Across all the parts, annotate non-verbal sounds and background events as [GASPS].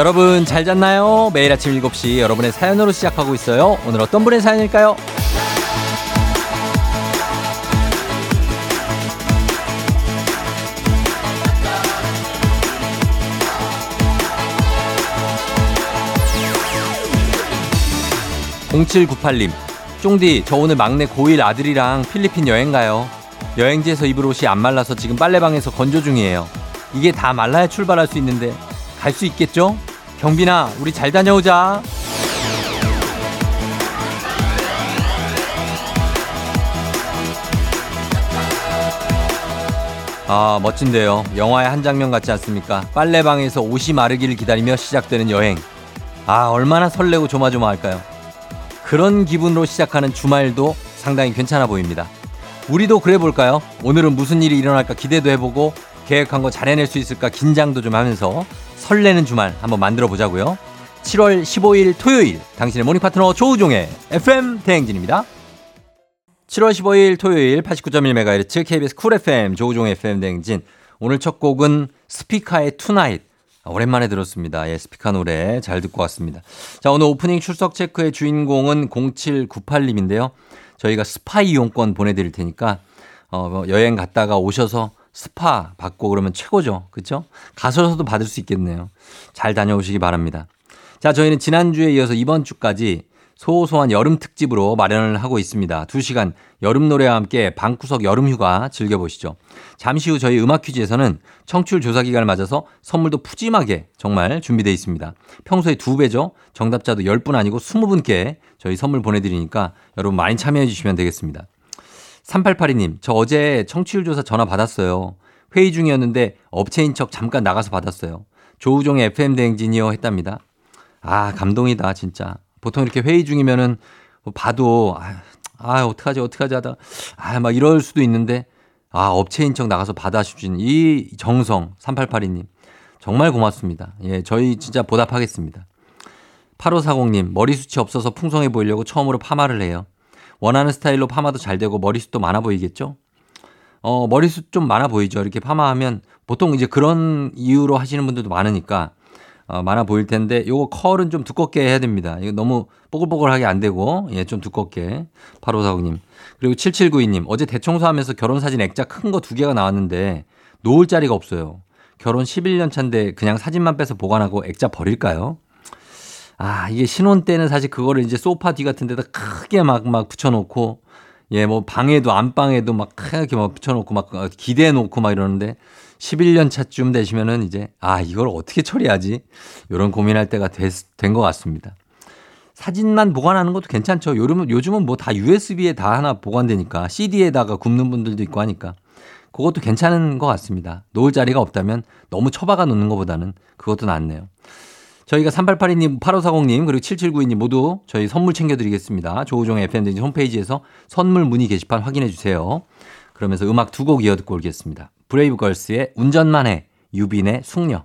여러분 잘 잤나요? 매일 아침 7시 여러분의 사연으로 시작하고 있어요. 오늘 어떤 분의 사연일까요? 0798님, 쫑디, 저 오늘 막내 고1 아들이랑 필리핀 여행 가요. 여행지에서 입을 옷이 안 말라서 지금 빨래방에서 건조 중이에요. 이게 다 말라야 출발할 수 있는데 갈 수 있겠죠? 경빈아, 우리 잘 다녀오자. 아, 멋진데요. 영화의 한 장면 같지 않습니까? 빨래방에서 옷이 마르기를 기다리며 시작되는 여행. 아, 얼마나 설레고 조마조마할까요? 그런 기분으로 시작하는 주말도 상당히 괜찮아 보입니다. 우리도 그래 볼까요? 오늘은 무슨 일이 일어날까 기대도 해보고 계획한 거 잘 해낼 수 있을까 긴장도 좀 하면서 설레는 주말 한번 만들어 보자고요. 7월 15일 토요일 당신의 모닝 파트너 조우종의 FM 대행진입니다. 7월 15일 토요일 89.1MHz KBS 쿨 FM 조우종의 FM 대행진 오늘 첫 곡은 스피카의 Tonight 오랜만에 들었습니다. 예, 스피카 노래 잘 듣고 왔습니다. 자, 오늘 오프닝 출석 체크의 주인공은 0798님인데요. 저희가 스파 이용권 보내드릴 테니까 어, 뭐 여행 갔다가 오셔서 스파 받고 그러면 최고죠. 그렇죠? 가셔서도 받을 수 있겠네요. 잘 다녀오시기 바랍니다. 자, 저희는 지난주에 이어서 이번 주까지 소소한 여름 특집으로 마련을 하고 있습니다. 2시간 여름 노래와 함께 방구석 여름 휴가 즐겨보시죠. 잠시 후 저희 음악 퀴즈에서는 청취율 조사 기간을 맞아서 선물도 푸짐하게 정말 준비되어 있습니다. 평소에 두 배죠. 정답자도 10분 아니고 20분께 저희 선물 보내드리니까 여러분 많이 참여해 주시면 되겠습니다. 3882님, 저 어제 청취율 조사 전화 받았어요. 회의 중이었는데 업체인 척 잠깐 나가서 받았어요. 조우종의 FM 대행진이요 했답니다. 아, 감동이다, 진짜. 보통 이렇게 회의 중이면은 뭐 봐도 아, 아 어떡하지 어떡하지 하다 아 막 이럴 수도 있는데 아 업체인 척 나가서 받아주신 이 정성 3882님 정말 고맙습니다. 예 저희 진짜 보답하겠습니다. 8540님 머리숱이 없어서 풍성해 보이려고 처음으로 파마를 해요. 원하는 스타일로 파마도 잘 되고 머리숱도 많아 보이겠죠? 어 머리숱 좀 많아 보이죠. 이렇게 파마하면 보통 이제 그런 이유로 하시는 분들도 많으니까 어, 많아 보일 텐데 요거 컬은 좀 두껍게 해야 됩니다. 이거 너무 뽀글뽀글하게 안 되고 예, 좀 두껍게. 8549님. 그리고 7792님. 어제 대청소하면서 결혼사진 액자 큰 거 두 개가 나왔는데 놓을 자리가 없어요. 결혼 11년 차인데 그냥 사진만 빼서 보관하고 액자 버릴까요? 아, 이게 신혼 때는 사실 그거를 이제 소파 뒤 같은 데다 크게 막, 막 붙여놓고, 예, 뭐 방에도 안방에도 막 크게 막 붙여놓고 막 기대해 놓고 막 이러는데 11년 차쯤 되시면은 이제 아 이걸 어떻게 처리하지? 이런 고민할 때가 된 것 같습니다. 사진만 보관하는 것도 괜찮죠. 요즘은 요즘은 뭐 다 USB에 다 하나 보관되니까 CD에다가 굽는 분들도 있고 하니까 그것도 괜찮은 것 같습니다. 놓을 자리가 없다면 너무 처박아 놓는 것보다는 그것도 낫네요. 저희가 3882님, 8540님, 그리고 7792님 모두 저희 선물 챙겨드리겠습니다. 조우종의 FM 댕진 홈페이지에서 선물 문의 게시판 확인해 주세요. 그러면서 음악 두 곡 이어 듣고 오겠습니다. 브레이브걸스의 운전만 해, 유빈의 숙녀.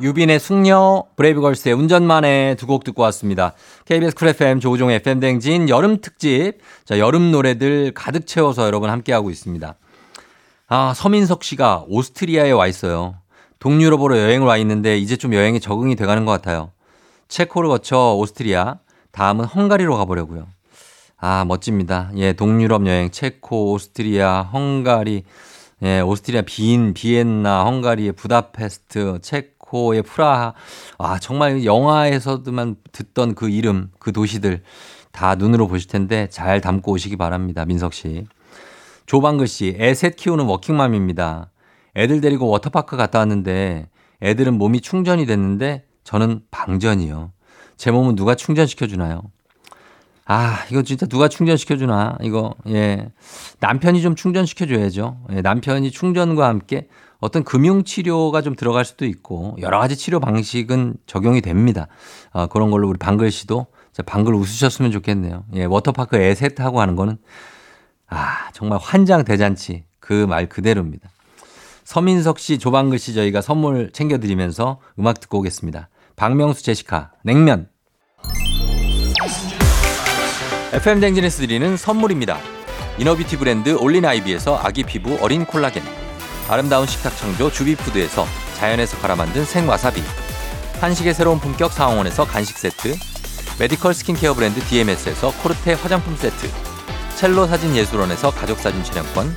유빈의 숙녀, 브레이브걸스의 운전만 해 두 곡 듣고 왔습니다. KBS 쿨 FM 조우종 FM 댕진 여름 특집. 자, 여름 노래들 가득 채워서 여러분 함께하고 있습니다. 아, 서민석 씨가 오스트리아에 와 있어요. 동유럽으로 여행을 와 있는데 이제 좀 여행에 적응이 돼가는 것 같아요. 체코를 거쳐 오스트리아, 다음은 헝가리로 가보려고요. 아, 멋집니다. 예, 동유럽 여행, 체코, 오스트리아, 헝가리, 예, 오스트리아 빈, 비엔나, 헝가리의 부다페스트, 체코의 프라하. 아, 정말 영화에서도만 듣던 그 이름, 그 도시들 다 눈으로 보실 텐데 잘 담고 오시기 바랍니다. 민석 씨. 조방글 씨, 애셋 키우는 워킹맘입니다. 애들 데리고 워터파크 갔다 왔는데 애들은 몸이 충전이 됐는데 저는 방전이요. 제 몸은 누가 충전시켜주나요? 아, 이거 진짜 누가 충전시켜주나? 이거, 예. 남편이 좀 충전시켜줘야죠. 예, 남편이 충전과 함께 어떤 금융치료가 좀 들어갈 수도 있고, 여러 가지 치료 방식은 적용이 됩니다. 아, 그런 걸로 우리 방글 씨도 방글 웃으셨으면 좋겠네요. 예, 워터파크 애셋하고 하는 거는, 아, 정말 환장 대잔치. 그 말 그대로입니다. 서민석 씨, 조방글 씨 저희가 선물 챙겨드리면서 음악 듣고 오겠습니다. 박명수 제시카, 냉면. FM 댕진에서 드리는 선물입니다. 이너비티 브랜드 올린 아이비에서 아기 피부 어린 콜라겐. 아름다운 식탁 창조 주비푸드에서 자연에서 갈아 만든 생와사비. 한식의 새로운 품격 상황원에서 간식 세트, 메디컬 스킨케어 브랜드 DMS에서 코르테 화장품 세트, 첼로 사진 예술원에서 가족 사진 촬영권,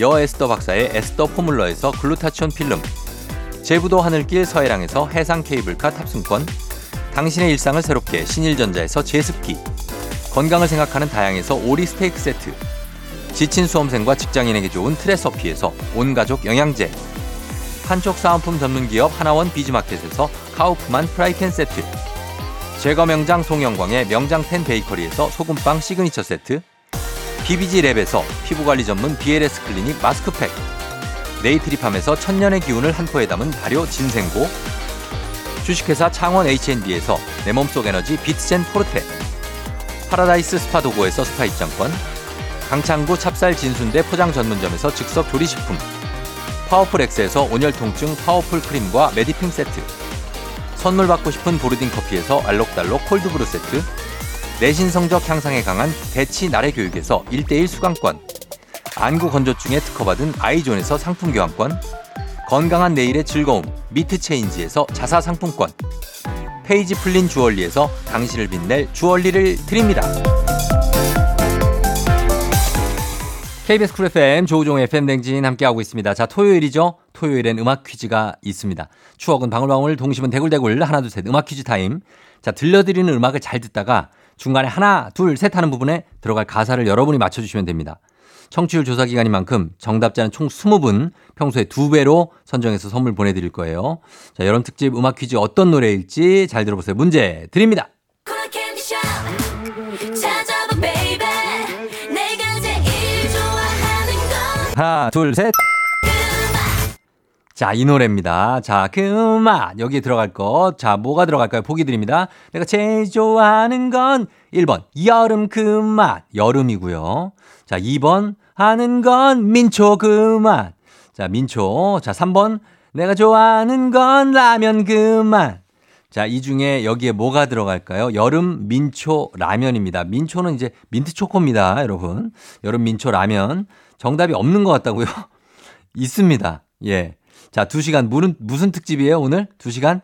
여 에스더 박사의 에스더 포뮬러에서 글루타치온 필름, 제부도 하늘길 서해랑에서 해상 케이블카 탑승권, 당신의 일상을 새롭게 신일전자에서 제습기, 건강을 생각하는 다양에서 오리 스테이크 세트, 지친 수험생과 직장인에게 좋은 트레서피에서 온가족 영양제, 판촉 사은품 전문기업 하나원 비즈마켓에서 카우프만 프라이팬 세트, 제과 명장 송영광의 명장텐 베이커리에서 소금빵 시그니처 세트, BBG 랩에서 피부관리 전문 BLS 클리닉 마스크팩, 네이트리팜에서 천년의 기운을 한 포에 담은 발효 진생고, 주식회사 창원 H&B에서 내 몸속 에너지 비트젠 포르테, 파라다이스 스파 도고에서 스파 입장권, 강창구 찹쌀 진순대 포장 전문점에서 즉석 조리식품, 파워풀 엑스에서 온열 통증 파워풀 크림과 메디핑 세트, 선물 받고 싶은 보르딘 커피에서 알록달록 콜드브루 세트, 내신 성적 향상에 강한 대치 나래 교육에서 1대1 수강권, 안구 건조증에 특허받은 아이존에서 상품 교환권, 건강한 내일의 즐거움 미트 체인지에서 자사 상품권, 페이지 풀린 주얼리에서 당신을 빛낼 주얼리를 드립니다. KBS 쿨 FM 조우종 FM 댕진 함께하고 있습니다. 자, 토요일이죠. 토요일엔 음악 퀴즈가 있습니다. 추억은 방울방울, 동심은 대굴대굴, 하나, 둘, 셋, 음악 퀴즈 타임. 자, 들려드리는 음악을 잘 듣다가 중간에 하나, 둘, 셋 하는 부분에 들어갈 가사를 여러분이 맞춰주시면 됩니다. 청취율 조사 기간인 만큼 정답자는 총 20분, 평소에 두 배로 선정해서 선물 보내드릴 거예요. 자, 여름 특집 음악 퀴즈 어떤 노래일지 잘 들어보세요. 문제 드립니다. 하나, 둘, 셋. 자, 이 노래입니다. 자, 그맛. 여기에 들어갈 것. 자, 뭐가 들어갈까요? 보기 드립니다. 내가 제일 좋아하는 건 1번. 여름 그맛. 여름이고요. 자, 2번. 하는 건 민초 그맛. 자, 민초. 자, 3번. 내가 좋아하는 건 라면 그맛. 자, 이 중에 여기에 뭐가 들어갈까요? 여름 민초 라면입니다. 민초는 이제 민트 초코입니다, 여러분. 여름 민초 라면. 정답이 없는 것 같다고요? [LAUGHS] 있습니다. 예. 자, 두 시간, 무슨, 무슨 특집이에요, 오늘? 두 시간?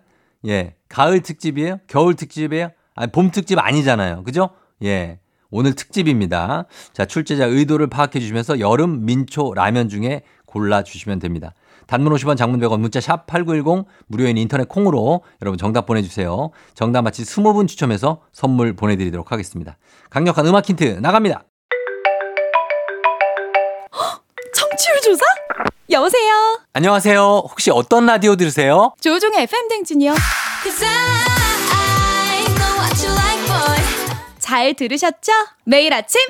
예. 가을 특집이에요? 겨울 특집이에요? 아니, 봄 특집 아니잖아요. 그죠? 예. 오늘 특집입니다. 자, 출제자 의도를 파악해 주시면서 여름 민초 라면 중에 골라 주시면 됩니다. 단문 50원 장문 100원 문자 샵 8910 무료인 인터넷 콩으로 여러분 정답 보내주세요. 정답 마치 20분 추첨해서 선물 보내드리도록 하겠습니다. 강력한 음악 힌트 나갑니다. 여보세요? 안녕하세요. 혹시 어떤 라디오 들으세요? 조우종의 FM 댕진이요. 잘 들으셨죠? 매일 아침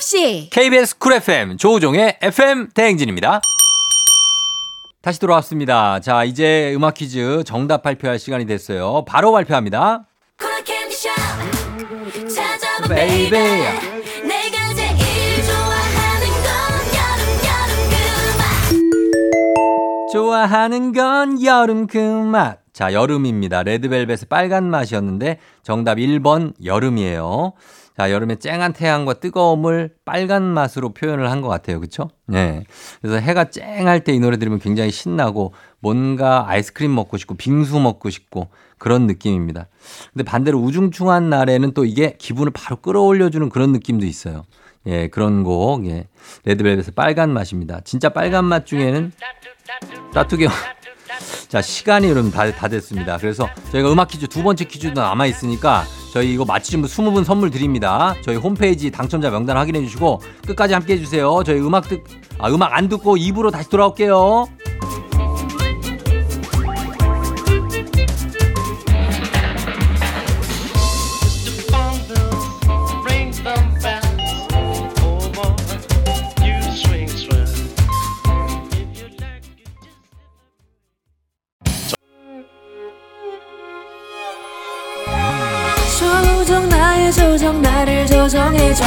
7시. KBS 쿨 FM 조우종의 FM 대행진입니다. 다시 돌아왔습니다. 자, 이제 음악 퀴즈 정답 발표할 시간이 됐어요. 바로 발표합니다. Baby. 좋아하는 건 여름 그 맛. 자, 여름입니다. 레드벨벳의 빨간 맛이었는데 정답 1번 여름이에요. 자, 여름에 쨍한 태양과 뜨거움을 빨간 맛으로 표현을 한 것 같아요. 그쵸? 네. 그래서 해가 쨍할 때 이 노래 들으면 굉장히 신나고 뭔가 아이스크림 먹고 싶고 빙수 먹고 싶고 그런 느낌입니다. 근데 반대로 우중충한 날에는 또 이게 기분을 바로 끌어올려주는 그런 느낌도 있어요. 예, 그런 곡, 예. 레드벨벳의 빨간 맛입니다. 진짜 빨간 맛 중에는 따뚜기 자, 시간이 여러분 다, 다 됐습니다. 그래서 저희가 음악 퀴즈 두 번째 퀴즈도 남아 있으니까 저희 이거 맞히신 분 20분 선물 드립니다. 저희 홈페이지 당첨자 명단 확인해 주시고 끝까지 함께 해 주세요. 저희 음악 듣, 아, 음악 안 듣고 입으로 다시 돌아올게요. 조종 나를 조종해줘.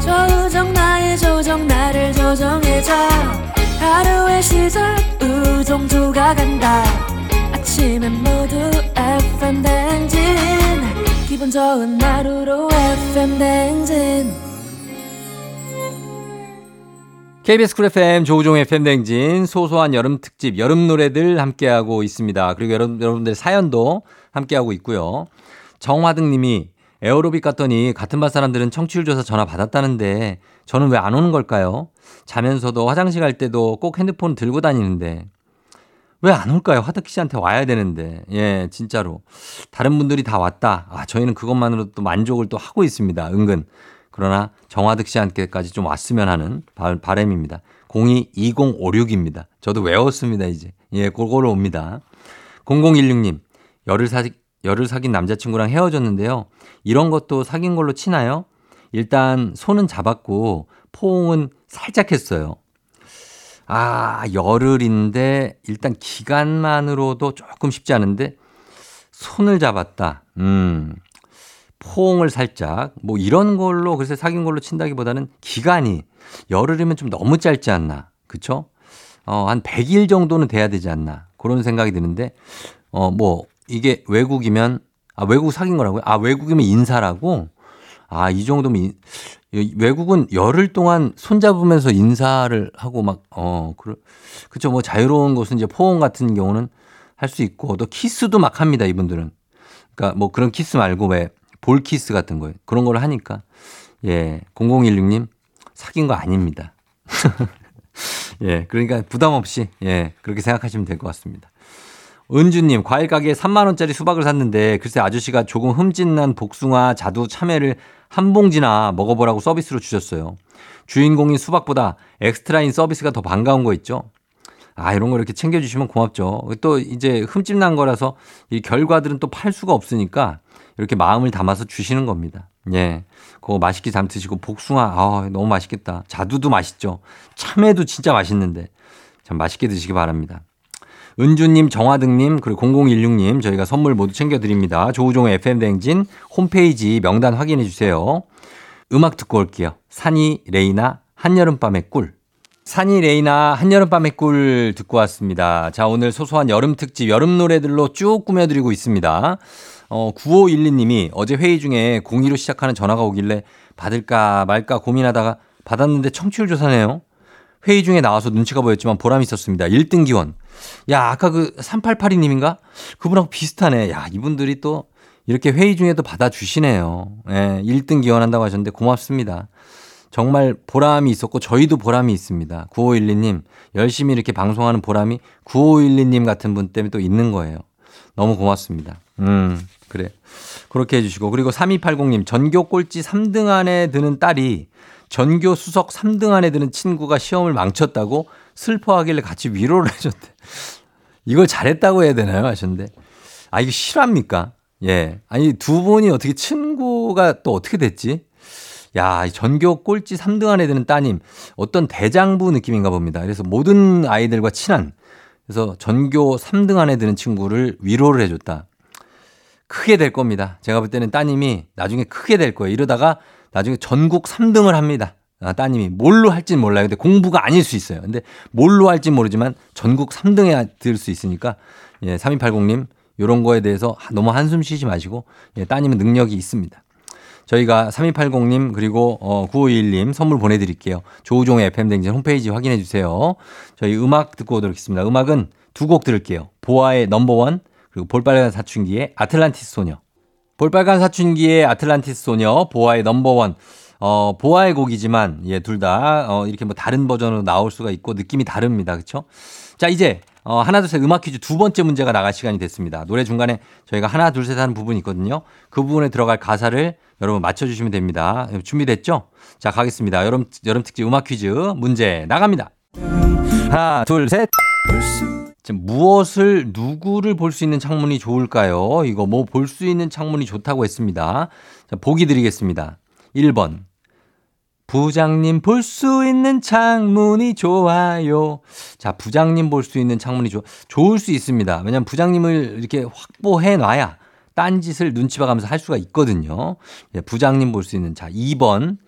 조종 나의 조종 나를 조종해줘. 하루의 시작 우종조가 간다. 아침엔 모두 FM 댕진. 기분 좋은 하루로 FM 댕진. KBS 쿨 FM 조우종의 팬댕진 소소한 여름 특집 여름 노래들 함께하고 있습니다. 그리고 여러분, 여러분들 사연도 함께하고 있고요. 정화등 님이 에어로빅 갔더니 같은 반 사람들은 청취율 조사 전화 받았다는데 저는 왜 안 오는 걸까요? 자면서도 화장실 갈 때도 꼭 핸드폰 들고 다니는데 왜 안 올까요? 화덕기 씨한테 와야 되는데. 예, 진짜로. 다른 분들이 다 왔다. 아, 저희는 그것만으로도 또 만족을 또 하고 있습니다. 은근. 그러나 정화득 씨한테까지 좀 왔으면 하는 바, 바램입니다. 022056입니다. 저도 외웠습니다, 이제. 예, 그거로 옵니다. 0016님, 열을 사, 열을 사귄 남자친구랑 헤어졌는데요. 이런 것도 사귄 걸로 치나요? 일단 손은 잡았고 포옹은 살짝 했어요. 아, 열흘인데 일단 기간만으로도 조금 쉽지 않은데 손을 잡았다. 음. 포옹을 살짝 뭐 이런 걸로 글쎄 사귄 걸로 친다기보다는 기간이 열흘이면 좀 너무 짧지 않나. 그쵸? 어, 한 100일 정도는 돼야 되지 않나. 그런 생각이 드는데 어, 뭐 이게 외국이면 아, 외국 사귄 거라고요? 아, 외국이면 인사라고? 아, 이 정도면 인, 외국은 열흘 동안 손잡으면서 인사를 하고 막, 어, 그, 그쵸. 뭐 자유로운 곳은 이제 포옹 같은 경우는 할 수 있고 또 키스도 막 합니다, 이분들은. 그러니까 뭐 그런 키스 말고 왜 볼 키스 같은 거예요. 그런 걸 하니까. 예. 0016님 사귄 거 아닙니다. [LAUGHS] 예. 그러니까 부담 없이 예. 그렇게 생각하시면 될 것 같습니다. 은주님, 과일 가게에 3만원짜리 수박을 샀는데, 글쎄 아저씨가 조금 흠집난 복숭아, 자두, 참외를 한 봉지나 먹어보라고 서비스로 주셨어요. 주인공인 수박보다 엑스트라인 서비스가 더 반가운 거 있죠? 아, 이런 거 이렇게 챙겨주시면 고맙죠. 또 이제 흠집난 거라서 이 결과들은 또 팔 수가 없으니까 이렇게 마음을 담아서 주시는 겁니다. 예. 그거 맛있게 잠 드시고 복숭아, 아, 너무 맛있겠다. 자두도 맛있죠. 참외도 진짜 맛있는데 참 맛있게 드시기 바랍니다. 은주님, 정화등님, 그리고 0016님 저희가 선물 모두 챙겨드립니다. 조우종의 FM대행진 홈페이지 명단 확인해 주세요. 음악 듣고 올게요. 산이 레이나 한여름밤의 꿀. 산이 레이나 한여름밤의 꿀 듣고 왔습니다. 자, 오늘 소소한 여름 특집 여름 노래들로 쭉 꾸며드리고 있습니다. 어, 9512님이 어제 회의 중에 02로 시작하는 전화가 오길래 받을까 말까 고민하다가 받았는데 청취율 조사네요. 회의 중에 나와서 눈치가 보였지만 보람이 있었습니다. 1등 기원. 야, 아까 그 3882님인가? 그분하고 비슷하네. 야, 이분들이 또 이렇게 회의 중에도 받아주시네요. 예, 1등 기원한다고 하셨는데 고맙습니다. 정말 보람이 있었고 저희도 보람이 있습니다. 9512님 열심히 이렇게 방송하는 보람이 9512님 같은 분 때문에 또 있는 거예요. 너무 고맙습니다. 음, 그래. 그렇게 해주시고 그리고 3280님 전교 꼴찌 3등 안에 드는 딸이 전교 수석 3등 안에 드는 친구가 시험을 망쳤다고 슬퍼하길래 같이 위로를 [LAUGHS] 해줬대. 이걸 잘했다고 해야 되나요? 하셨는데. 아, 이거 실합니까? 예. 아니, 두 분이 어떻게 친구가 또 어떻게 됐지? 야, 전교 꼴찌 3등 안에 드는 따님. 어떤 대장부 느낌인가 봅니다. 그래서 모든 아이들과 친한. 그래서 전교 3등 안에 드는 친구를 위로를 해줬다. 크게 될 겁니다. 제가 볼 때는 따님이 나중에 크게 될 거예요. 이러다가 나중에 전국 3등을 합니다. 아, 따님이 뭘로 할진 몰라요. 근데 공부가 아닐 수 있어요. 근데 뭘로 할진 모르지만 전국 3등에 들 수 있으니까 예, 3280님 요런 거에 대해서 너무 한숨 쉬지 마시고 예, 따님은 능력이 있습니다. 저희가 3280님 그리고 어 9521님 선물 보내드릴게요. 조우종의 FM댕진 홈페이지 확인해 주세요. 저희 음악 듣고 오도록 하겠습니다. 음악은 두 곡 들을게요. 보아의 Number One 그리고 볼빨간 사춘기의 아틀란티스 소녀. 볼빨간 사춘기의 아틀란티스 소녀, 보아의 Number One. 어, 보아의 곡이지만, 예, 둘 다, 어, 이렇게 뭐 다른 버전으로 나올 수가 있고, 느낌이 다릅니다. 그쵸? 자, 이제, 어, 하나, 둘, 셋 음악 퀴즈 두 번째 문제가 나갈 시간이 됐습니다. 노래 중간에 저희가 하나, 둘, 셋 하는 부분이 있거든요. 그 부분에 들어갈 가사를 여러분 맞춰주시면 됩니다. 준비됐죠? 자, 가겠습니다. 여름, 여름 특집 음악 퀴즈 문제 나갑니다. 하나, 둘, 셋. 무엇을 누구를 볼 수 있는 창문이 좋을까요? 이거 뭐 볼 수 있는 창문이 좋다고 했습니다. 자, 보기 드리겠습니다. 1번. 부장님 볼 수 있는 창문이 좋아요. 자, 부장님 볼 수 있는 창문이 좋, 좋을 수 있습니다. 왜냐면 부장님을 이렇게 확보해 놔야 딴짓을 눈치 봐가면서 할 수가 있거든요. 예, 부장님 볼 수 있는 자 2번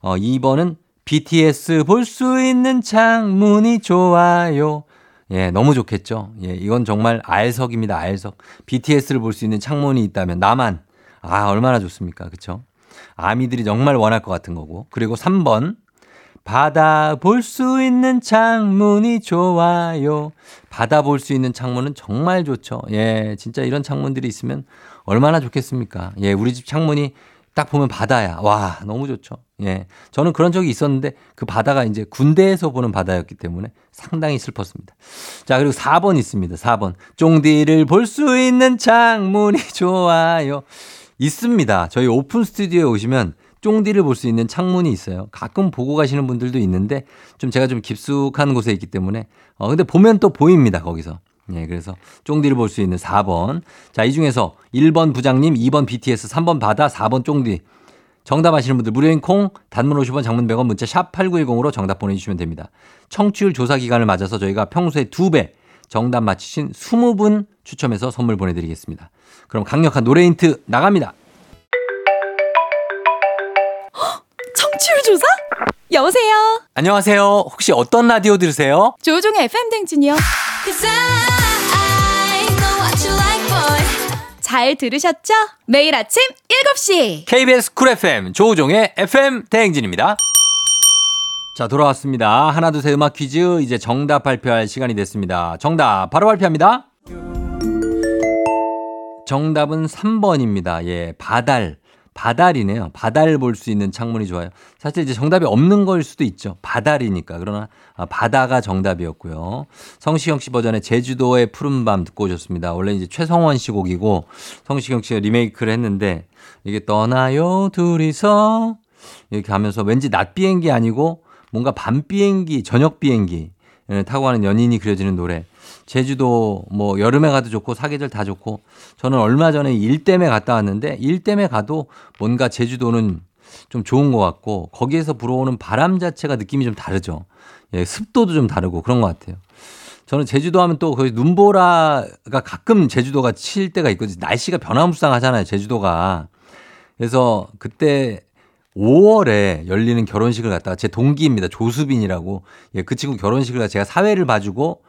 어 2번은 BTS 볼 수 있는 창문이 좋아요. 예, 너무 좋겠죠. 예, 이건 정말 알석입니다. 알석. BTS를 볼 수 있는 창문이 있다면 나만 아 얼마나 좋습니까, 그렇죠? 아미들이 정말 원할 것 같은 거고. 그리고 3번 바다 볼 수 있는 창문이 좋아요. 바다 볼 수 있는 창문은 정말 좋죠. 예, 진짜 이런 창문들이 있으면 얼마나 좋겠습니까? 예, 우리 집 창문이 딱 보면 바다야. 와, 너무 좋죠. 예. 저는 그런 적이 있었는데 그 바다가 이제 군대에서 보는 바다였기 때문에 상당히 슬펐습니다. 자, 그리고 4번 있습니다. 4번. 쫑디를 볼 수 있는 창문이 [LAUGHS] 좋아요. 있습니다. 저희 오픈 스튜디오에 오시면 쫑디를 볼 수 있는 창문이 있어요. 가끔 보고 가시는 분들도 있는데 좀 제가 좀 깊숙한 곳에 있기 때문에 어 근데 보면 또 보입니다. 거기서. 예, 그래서 쫑디를 볼 수 있는 4번. 자, 이 중에서 1번 부장님, 2번 BTS, 3번 바다, 4번 쫑디. 정답 아시는 분들 무료인 콩, 단문 50원, 장문 100원, 문자 샵 8910으로 정답 보내주시면 됩니다. 청취율 조사 기간을 맞아서 저희가 평소에 2배 정답 맞히신 20분 추첨해서 선물 보내드리겠습니다. 그럼 강력한 노래 힌트 나갑니다. [GASPS] 청취율 조사? 여보세요? 안녕하세요. 혹시 어떤 라디오 들으세요? 조우종의 FM 댕진이요. Cause I know what you like boy 잘 들으셨죠? 매일 아침 7시. KBS 쿨 FM 조우종의 FM 대행진입니다. 자, 돌아왔습니다. 하나, 둘, 셋 음악 퀴즈. 이제 정답 발표할 시간이 됐습니다. 정답 바로 발표합니다. 정답은 3번입니다. 예, 바달. 바달이네요. 바달 볼 수 있는 창문이 좋아요. 사실 이제 정답이 없는 걸 수도 있죠. 바달이니까. 그러나 아, 바다가 정답이었고요. 성시경 씨 버전의 제주도의 푸른 밤 듣고 오셨습니다. 원래 이제 최성원 씨 곡이고 성시경 씨가 리메이크를 했는데 이게 떠나요 둘이서 이렇게 하면서 왠지 낮 비행기 아니고 뭔가 밤 비행기, 저녁 비행기 예, 타고 가는 연인이 그려지는 노래. 제주도 뭐 여름에 가도 좋고 사계절 다 좋고 저는 얼마 전에 일 때문에 갔다 왔는데 일 때문에 가도 뭔가 제주도는 좀 좋은 것 같고 거기에서 불어오는 바람 자체가 느낌이 좀 다르죠. 예, 습도도 좀 다르고 그런 것 같아요. 저는 제주도 하면 또 거기 눈보라가 가끔 제주도가 칠 때가 있거든요. 날씨가 변화무쌍하잖아요. 제주도가. 그래서 그때 5월에 열리는 결혼식을 갔다가 제 동기입니다. 조수빈이라고. 예, 그 친구 결혼식을 가 제가 사회를 봐주고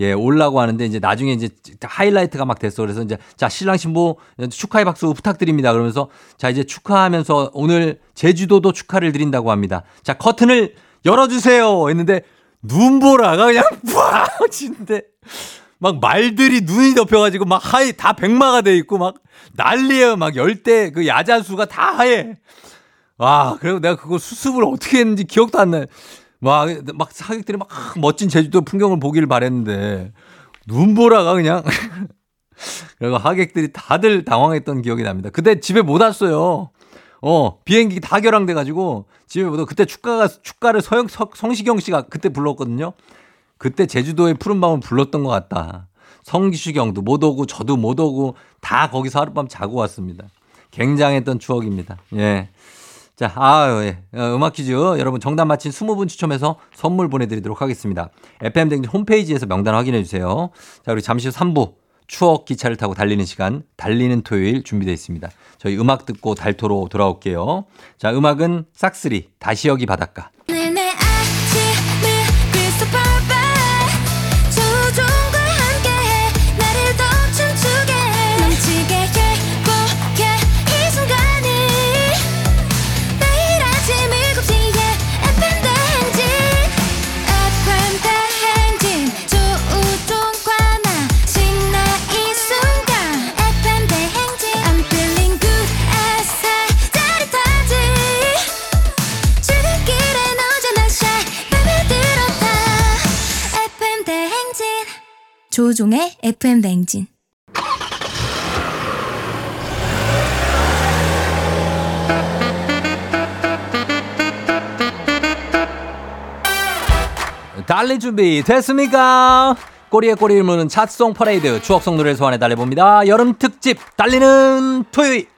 예, 올라고 하는데 이제 나중에 이제 하이라이트가 막 됐어. 그래서 이제 자, 신랑 신부 축하의 박수 부탁드립니다. 그러면서 자, 이제 축하하면서 오늘 제주도도 축하를 드린다고 합니다. 자, 커튼을 열어주세요. 했는데 눈보라가 그냥 [LAUGHS] 와! 진데 막 말들이 눈이 덮여가지고 막 하얘 다 백마가 돼 있고 막 난리예요. 막 열대 그 야자수가 다 하얘. 와, 그리고 내가 그거 수습을 어떻게 했는지 기억도 안 나요. 막, 막 사객들이 막 멋진 제주도 풍경을 보기를 바랬는데, 눈보라가 그냥. [LAUGHS] 그리고 하객들이 다들 당황했던 기억이 납니다. 그때 집에 못 왔어요. 어, 비행기 다 결항돼가지고, 집에 못 와. 그때 축가가, 축가를 서영, 성시경 씨가 그때 불렀거든요. 그때 제주도의 푸른밤을 불렀던 것 같다. 성시경도 못 오고, 저도 못 오고, 다 거기서 하룻밤 자고 왔습니다. 굉장했던 추억입니다. 예. 자, 아, 예. 어, 음악 퀴즈 여러분 정답 맞힌 20분 추첨해서 선물 보내드리도록 하겠습니다. FM댕진 홈페이지에서 명단 확인해 주세요. 자, 우리 잠시 후 3부 추억 기차를 타고 달리는 시간, 달리는 토요일 준비되어 있습니다. 저희 음악 듣고 달토로 돌아올게요. 자, 음악은 싹스리, 다시 여기 바닷가. 조종의 FM 대행진 달릴 준비 됐습니까? 꼬리에 꼬리를 무는 찻송 퍼레이드 추억송 노래를 소환해 달려봅니다. 여름 특집 달리는 토요일.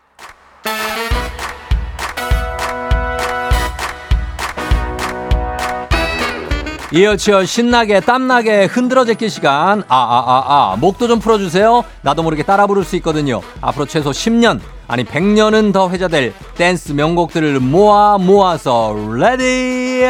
이어치어 신나게 땀나게 흔들어 제낄 시간. 아아 아 아. 목도 좀 풀어주세요. 나도 모르게 따라 부를 수 있거든요. 앞으로 최소 10년 아니 100년은 더 회자될 댄스 명곡들을 모아 모아서 Ready!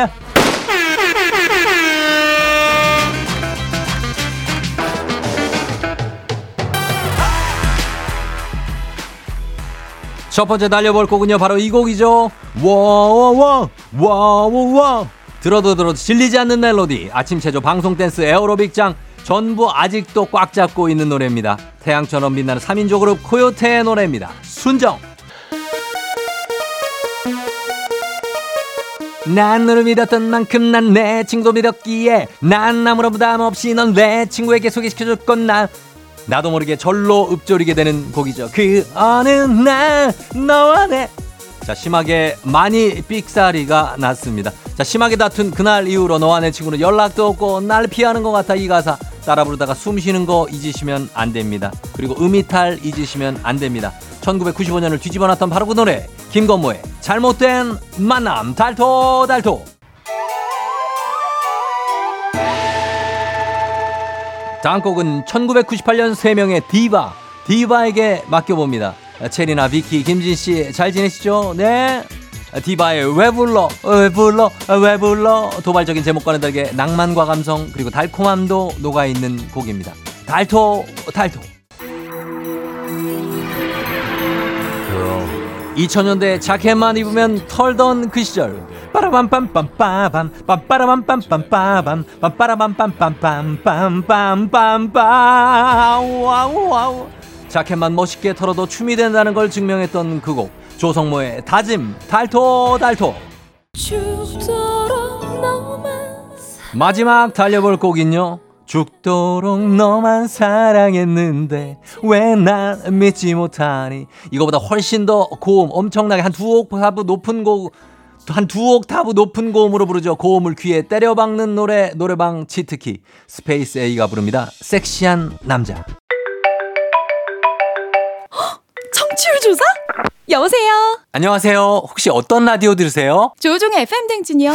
첫 번째 달려볼 곡은요 바로 이 곡이죠. 와와와 와와와 들어도 들어도 질리지 않는 멜로디 아침 체조 방송 댄스 에어로빅장 전부 아직도 꽉 잡고 있는 노래입니다 태양처럼 빛나는 3인조 그룹 코요테의 노래입니다 순정 난 너를 믿었던 만큼 난 내 친구 믿었기에 난 아무런 부담 없이 넌 내 친구에게 소개시켜줬건 난 나도 모르게 절로 읊조리게 되는 곡이죠. 그 어느 날 너와 내. 자, 심하게 많이 삑사리가 났습니다. 자, 심하게 다툰 그날 이후로 너와 내 친구는 연락도 없고 날 피하는 것 같아 이 가사. 따라 부르다가 숨 쉬는 거 잊으시면 안 됩니다. 그리고 음이탈 잊으시면 안 됩니다. 1995년을 뒤집어 놨던 바로 그 노래. 김건모의 잘못된 만남 달토 달토. 다음 곡은 1998년 3명의 디바, 디바에게 맡겨봅니다. 채리나, 비키, 지니 씨, 잘 지내시죠? 네. 디바의 왜 불러, 왜 불러, 왜 불러. 도발적인 제목과는 다르게 낭만과 감성, 그리고 달콤함도 녹아 있는 곡입니다. 달토, 달토. 2000년대 자켓만 입으면 털던 그 시절 빠라밤빰빰빠밤 빰빠라밤빰빰빠밤 빰빠라밤빰빰빰빰빰빰빰 wow wow 자켓만 멋있게 털어도 춤이 된다는 걸 증명했던 그 곡 조성모의 다짐 달토 달토. 마지막 달려볼 곡은요. 죽도록 너만 사랑했는데 왜 난 믿지 못하니? 이거보다 훨씬 더 고음 엄청나게 한 두 옥타브 높은 곡 한 두 옥타브 높은 고음으로 부르죠. 고음을 귀에 때려박는 노래 노래방 치트키. 스페이스 A가 부릅니다. 섹시한 남자 조사? 여보세요. 안녕하세요 혹시 어떤 라디오 들으세요? 조우종의 FM 댕진이요.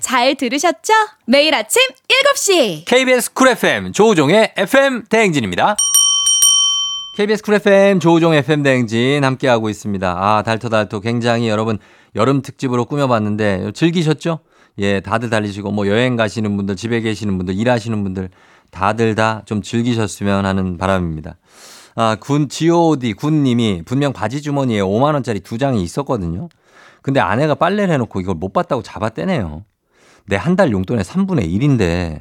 잘 들으셨죠? 매일 아침 7시. KBS 쿨 FM 조우종의 FM 대행진입니다. KBS 쿨 FM 조우종 FM 대행진 함께하고 있습니다. 아, 달토달토 굉장히 여러분 여름 특집으로 꾸며봤는데 즐기셨죠? 예, 다들 달리시고 뭐 여행 가시는 분들, 집에 계시는 분들, 일하시는 분들 다들 다 좀 즐기셨으면 하는 바람입니다. 아, 군, GOD 군님이 분명 바지 주머니에 5만원짜리 두 장이 있었거든요. 근데 아내가 빨래를 해놓고 이걸 못 봤다고 잡아 떼네요. 내 한 달 용돈의 3분의 1인데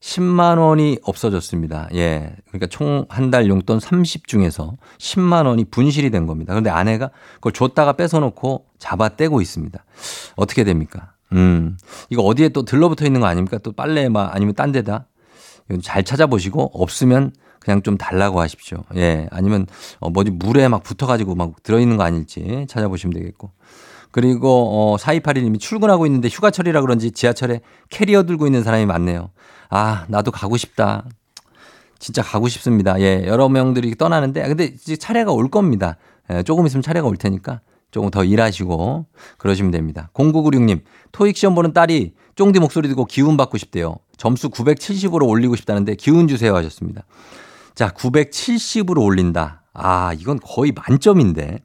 10만 원이 없어졌습니다. 예. 그러니까 총 한 달 용돈 30 중에서 10만 원이 분실이 된 겁니다. 그런데 아내가 그걸 줬다가 뺏어 놓고 잡아 떼고 있습니다. 어떻게 됩니까? 음. 이거 어디에 또 들러붙어 있는 거 아닙니까? 또 빨래 막 아니면 딴 데다. 잘 찾아보시고 없으면 그냥 좀 달라고 하십시오. 예. 아니면 어 뭐지 물에 막 붙어 가지고 막 들어 있는 거 아닐지 찾아보시면 되겠고. 그리고 어 4281님이 출근하고 있는데 휴가철이라 그런지 지하철에 캐리어 들고 있는 사람이 많네요. 아, 나도 가고 싶다. 진짜 가고 싶습니다. 예, 여러 명들이 떠나는데 근데 이제 차례가 올 겁니다. 예, 조금 있으면 차례가 올 테니까 조금 더 일하시고 그러시면 됩니다. 0996님, 토익 시험 보는 딸이 쫑디 목소리 듣고 기운 받고 싶대요. 점수 970으로 올리고 싶다는데 기운 주세요 하셨습니다. 자, 970으로 올린다. 아, 이건 거의 만점인데.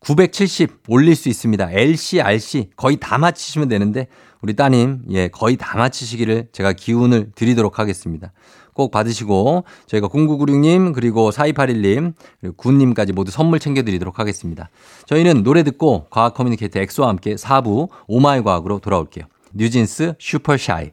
970 올릴 수 있습니다. LC, RC 거의 다 맞히시면 되는데 우리 따님 예 거의 다 맞히시기를 제가 기운을 드리도록 하겠습니다. 꼭 받으시고 저희가 0996님 그리고 4281님 그리고 군님까지 모두 선물 챙겨드리도록 하겠습니다. 저희는 노래 듣고 과학 communicator 엑소와 함께 4부 Oh my 과학으로 돌아올게요. 뉴진스 Super Shy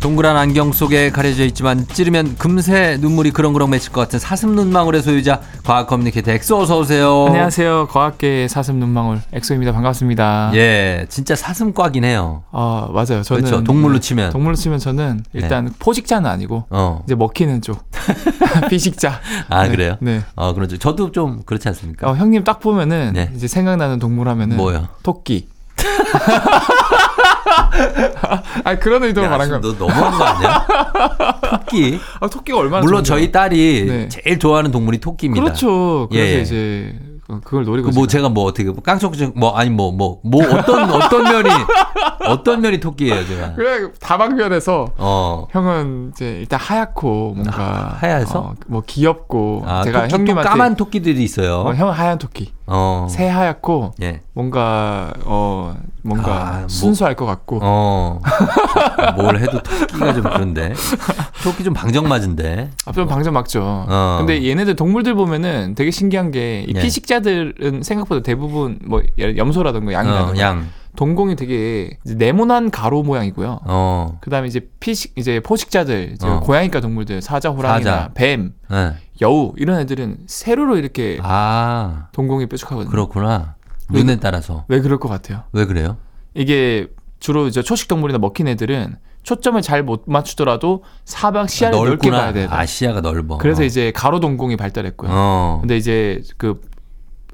동그란 안경 속에 가려져 있지만 찌르면 금세 눈물이 그렁그렁 맺힐 것 같은 사슴 눈망울의 소유자 과학 communicator 엑소 어서 오세요. 안녕하세요. 과학계의 사슴 눈망울 엑소입니다. 반갑습니다. 예, 진짜 사슴과긴 해요. 아 맞아요. 저는 그렇죠. 동물로 네, 치면. 동물로 치면 저는 일단 포식자는 아니고 어. 이제 먹히는 쪽 [LAUGHS] [LAUGHS] 피식자. 아 네, 그래요? 네. 어 그렇죠. 저도 좀 그렇지 않습니까? 어, 형님 딱 보면은 네. 이제 생각나는 동물 하면은 뭐요? 토끼. [LAUGHS] 아 그런 의도로 야, 말한 거. 너 너무한 거 아니야? 토끼. 아 토끼가 얼마나 물론 좋은데요? 저희 딸이 네. 제일 좋아하는 동물이 토끼입니다. 그렇죠. 그래서 예. 이제 그걸 노리고 그 뭐. 제가 뭐 어떻게 뭐 깡총 뭐 아니 뭐뭐 뭐 어떤 [LAUGHS] 어떤 면이 어떤 면이 토끼예요 제가. 그래 다방면에서 어. 형은 이제 일단 하얗고 뭔가 아, 하얘서? 어, 뭐 귀엽고 아, 제가 토끼 또 형님한테 까만 토끼들이 있어요. 어, 형은 하얀 토끼 어. 새 하얗고 예. 뭔가 어 뭔가 아, 뭐- 순수할 것 같고 어. [LAUGHS] 뭘 해도 토끼가 좀 그런데. 토끼 좀 방정 맞은데. 앞좀 방정 막죠. 어. 근데 얘네들 동물들 보면은 되게 신기한 게이 예. 피식자들은 생각보다 대부분 뭐 염소라든가 양이라든가 어, 양. 동공이 되게 이제 네모난 가로 모양이고요. 어. 그다음에 이제 피식 이제 포식자들 이제 어. 고양이과 동물들 사자, 호랑이나 사자. 뱀, 예. 여우 이런 애들은 세로로 이렇게 아. 동공이 뾰족하거든요. 그렇구나. 왜 눈에 따라서. 왜 그럴 것 같아요? 왜 그래요? 이게 주로 이제 초식 동물이나 먹힌 애들은 초점을 잘 못 맞추더라도 사방 시야를 넓게 봐야 돼요. 아, 시야가 넓어. 그래서 이제 가로 동공이 발달했고요. 어. 근데 이제 그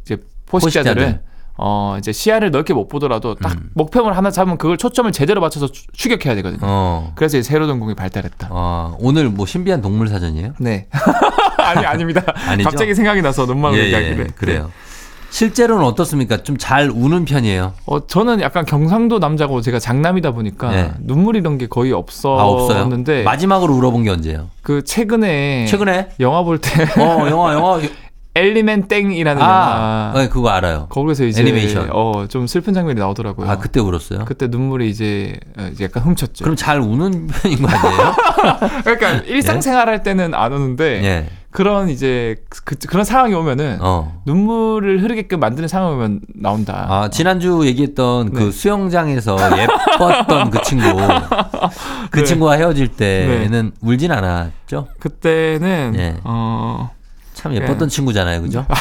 이제 포식자들은 포식자들. 어 이제 시야를 넓게 못 보더라도 딱 음. 목표물 하나 잡으면 그걸 초점을 제대로 맞춰서 추- 추격해야 되거든요. 어. 그래서 이제 세로 동공이 발달했다. 어. 오늘 뭐 신비한 동물 사전이에요? 네. [LAUGHS] 아니 아닙니다. 아니죠? 갑자기 생각이 나서 눈망울 예, 이야기를. 예, 그래요. 실제로는 어떻습니까? 좀 잘 우는 편이에요. 어 저는 약간 경상도 남자고 제가 장남이다 보니까 네. 눈물 이런 게 거의 아. 없었는데 마지막으로 울어본 게 언제예요? 그 최근에 최근에? 영화 볼 때 어, 영화, 영화. [LAUGHS] 엘리멘 땡이라는 아, 영화 네, 그거 알아요. 거기서 이제 애니메이션. 어 좀 슬픈 장면이 나오더라고요. 아, 그때 울었어요? 그때 눈물이 이제 어, 이제 약간 훔쳤죠. 그럼 잘 우는 [LAUGHS] 편인 거 아니에요? [LAUGHS] 그러니까 일상생활 할 때는 안 오는데 예. 그런 이제 그, 그런 상황이 오면은 어. 눈물을 흐르게끔 만드는 상황이 오면 나온다. 아, 지난주 얘기했던 그 네. 수영장에서 예뻤던 그 친구. [LAUGHS] 그 네. 친구와 헤어질 때는 울진 않았죠? 그때는 예. 어. 참 예뻤던 친구잖아요. 그죠? [LAUGHS]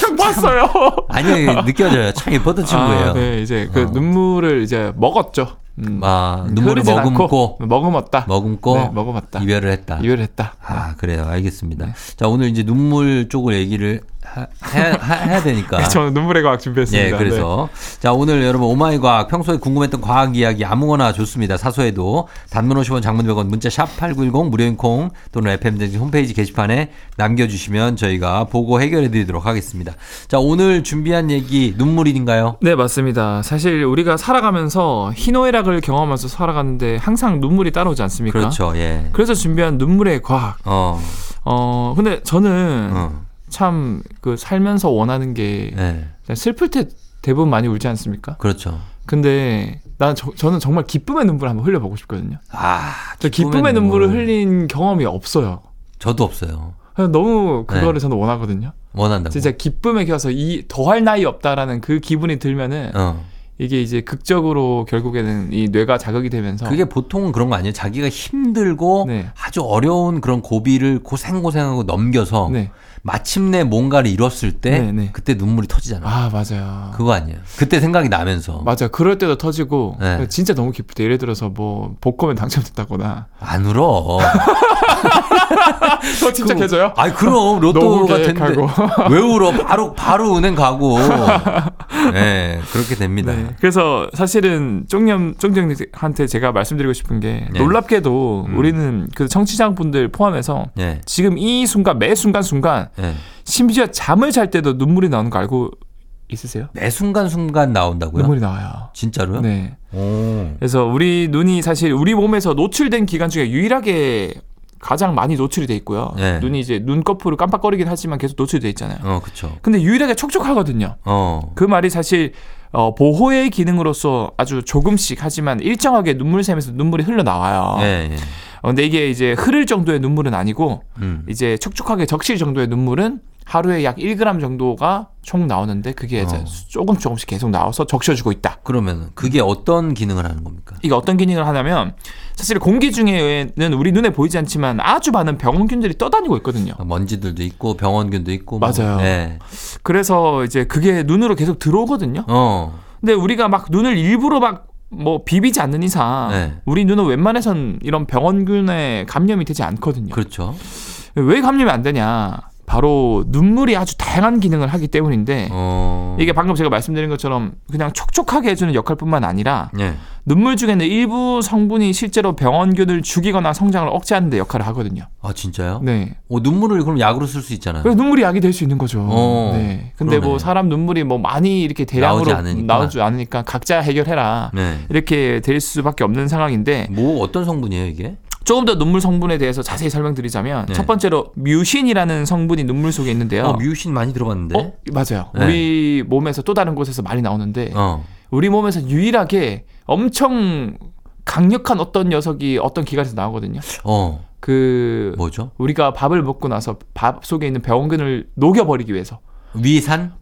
형 봤어요. 아니, 느껴져요. 참 예뻤던 친구예요. 아, 네, 이제 그 어. 눈물을 이제 먹었죠. 음. 아, 눈물을 머금고, 머금었다. 머금고, 네, 먹어봤다. 이별을 했다. 이별을 했다. 아, 그래요. 알겠습니다. 네. 자, 오늘 이제 눈물 쪽을 얘기를 하, 해야, 하- 해야 되니까. [LAUGHS] 네, 저는 눈물의 과학 준비했습니다. 예, 네. 그래서 자 오늘 여러분 오마이 과학 평소에 궁금했던 과학 이야기 아무거나 좋습니다. 사소해도 단문 50원, 장문 100원, 문자 샵 #8910 무료인 콩 또는 FM 등 홈페이지 게시판에 남겨주시면 저희가 보고 해결해드리도록 하겠습니다. 자 오늘 준비한 얘기 눈물인가요? 네, 맞습니다. 사실 우리가 살아가면서 희노애락을 경험하면서 살아가는데 항상 눈물이 따라오지 않습니까? 그렇죠. 예. 그래서 준비한 눈물의 과학. 어, 어, 근데 저는 어, 참 그 살면서 원하는 게 예, 그냥 슬플 때 대부분 많이 울지 않습니까? 그렇죠. 근데 난 저, 저는 정말 기쁨의 눈물을 한번 흘려보고 싶거든요. 아, 저 기쁨의, 눈물 을 흘린 경험이 없어요. 저도 없어요. 너무 그거를 네. 저는 원하거든요. 원한다고. 진짜 기쁨에 겨서 이 더할 나위 없다라는 그 기분이 들면은 어. 이게 이제 극적으로 결국에는 이 뇌가 자극이 되면서 그게 보통은 그런 거 아니에요? 자기가 힘들고 네. 아주 어려운 그런 고비를 고생고생하고 넘겨서 네. 마침내 뭔가를 이뤘을 때 네, 네. 그때 눈물이 터지잖아. 아 맞아요. 그거 아니에요. 그때 생각이 나면서 맞아. 그럴 때도 터지고 네. 진짜 너무 기쁠 때 예를 들어서 뭐 복권에 당첨됐다거나 안 울어. [LAUGHS] [LAUGHS] 더 침착해져요? 아이 그럼 로또가. 됐는데 [LAUGHS] 왜 울어? 바로 바로 은행 가고. [LAUGHS] 네 그렇게 됩니다. 네. 그래서 사실은 쫑념 쫑정한테 제가 말씀드리고 싶은 게 네. 놀랍게도 음. 우리는 그 청취자분들 포함해서 네. 지금 이 순간 매 순간 순간 네. 심지어 잠을 잘 때도 눈물이 나오는 거 알고 있으세요? 매 순간 순간 나온다고요? 눈물이 나와요. 진짜로요? 네. 오. 그래서 우리 눈이 사실 우리 몸에서 노출된 기관 중에 유일하게 가장 많이 노출이 돼 있고요. 네. 눈이 이제 눈꺼풀을 깜빡거리긴 하지만 계속 노출이 돼 있잖아요. 어 그쵸. 근데 유일하게 촉촉하거든요. 어. 그 말이 사실 어, 보호의 기능으로서 아주 조금씩 하지만 일정하게 눈물샘에서 눈물이 흘러나와요. 예. 예. 어, 근데 이게 이제 흐를 정도의 눈물은 아니고 음. 이제 촉촉하게 적실 정도의 눈물은 하루에 약 1g 정도가 총 나오는데 그게 이제 어. 조금 조금씩 계속 나와서 적셔주고 있다. 그러면 그게 어떤 기능을 하는 겁니까? 이게 어떤 기능을 하냐면 사실 공기 중에는 우리 눈에 보이지 않지만 아주 많은 병원균들이 떠다니고 있거든요. 먼지들도 있고 병원균도 있고 뭐. 맞아요. 네. 그래서 이제 그게 눈으로 계속 들어오거든요. 어. 근데 우리가 막 눈을 일부러 막뭐 비비지 않는 이상 네. 우리 눈은 웬만해선 이런 병원균에 감염이 되지 않거든요. 그렇죠. 왜 감염이 안 되냐? 바로 눈물이 아주 다양한 기능을 하기 때문인데 어. 이게 방금 제가 말씀드린 것처럼 그냥 촉촉하게 해주는 역할뿐만 아니라 예. 눈물 중에는 일부 성분이 실제로 병원균을 죽이거나 성장을 억제하는 데 역할을 하거든요. 아 진짜요? 네. 어, 눈물을 그럼 약으로 쓸 수 있잖아요. 그래서 눈물이 약이 될 수 있는 거죠. 어, 네. 근데 그러네. 뭐 사람 눈물이 뭐 많이 이렇게 대량으로 나오지 않으니까. 않으니까 각자 해결해라. 네. 이렇게 될 수밖에 없는 상황인데 뭐 어떤 성분이에요 이게? 조금 더 눈물 성분에 대해서 자세히 설명드리자면 네. 첫 번째로 뮤신이라는 성분이 눈물 속에 있는데요. 어, 뮤신 많이 들어봤는데. 어? 맞아요. 네. 우리 몸에서 또 다른 곳에서 많이 나오는데 어. 우리 몸에서 유일하게 엄청 강력한 어떤 녀석이 어떤 기관에서 나오거든요. 어. 그 뭐죠? 우리가 밥을 먹고 나서 밥 속에 있는 병원균을 녹여버리기 위해서 위산?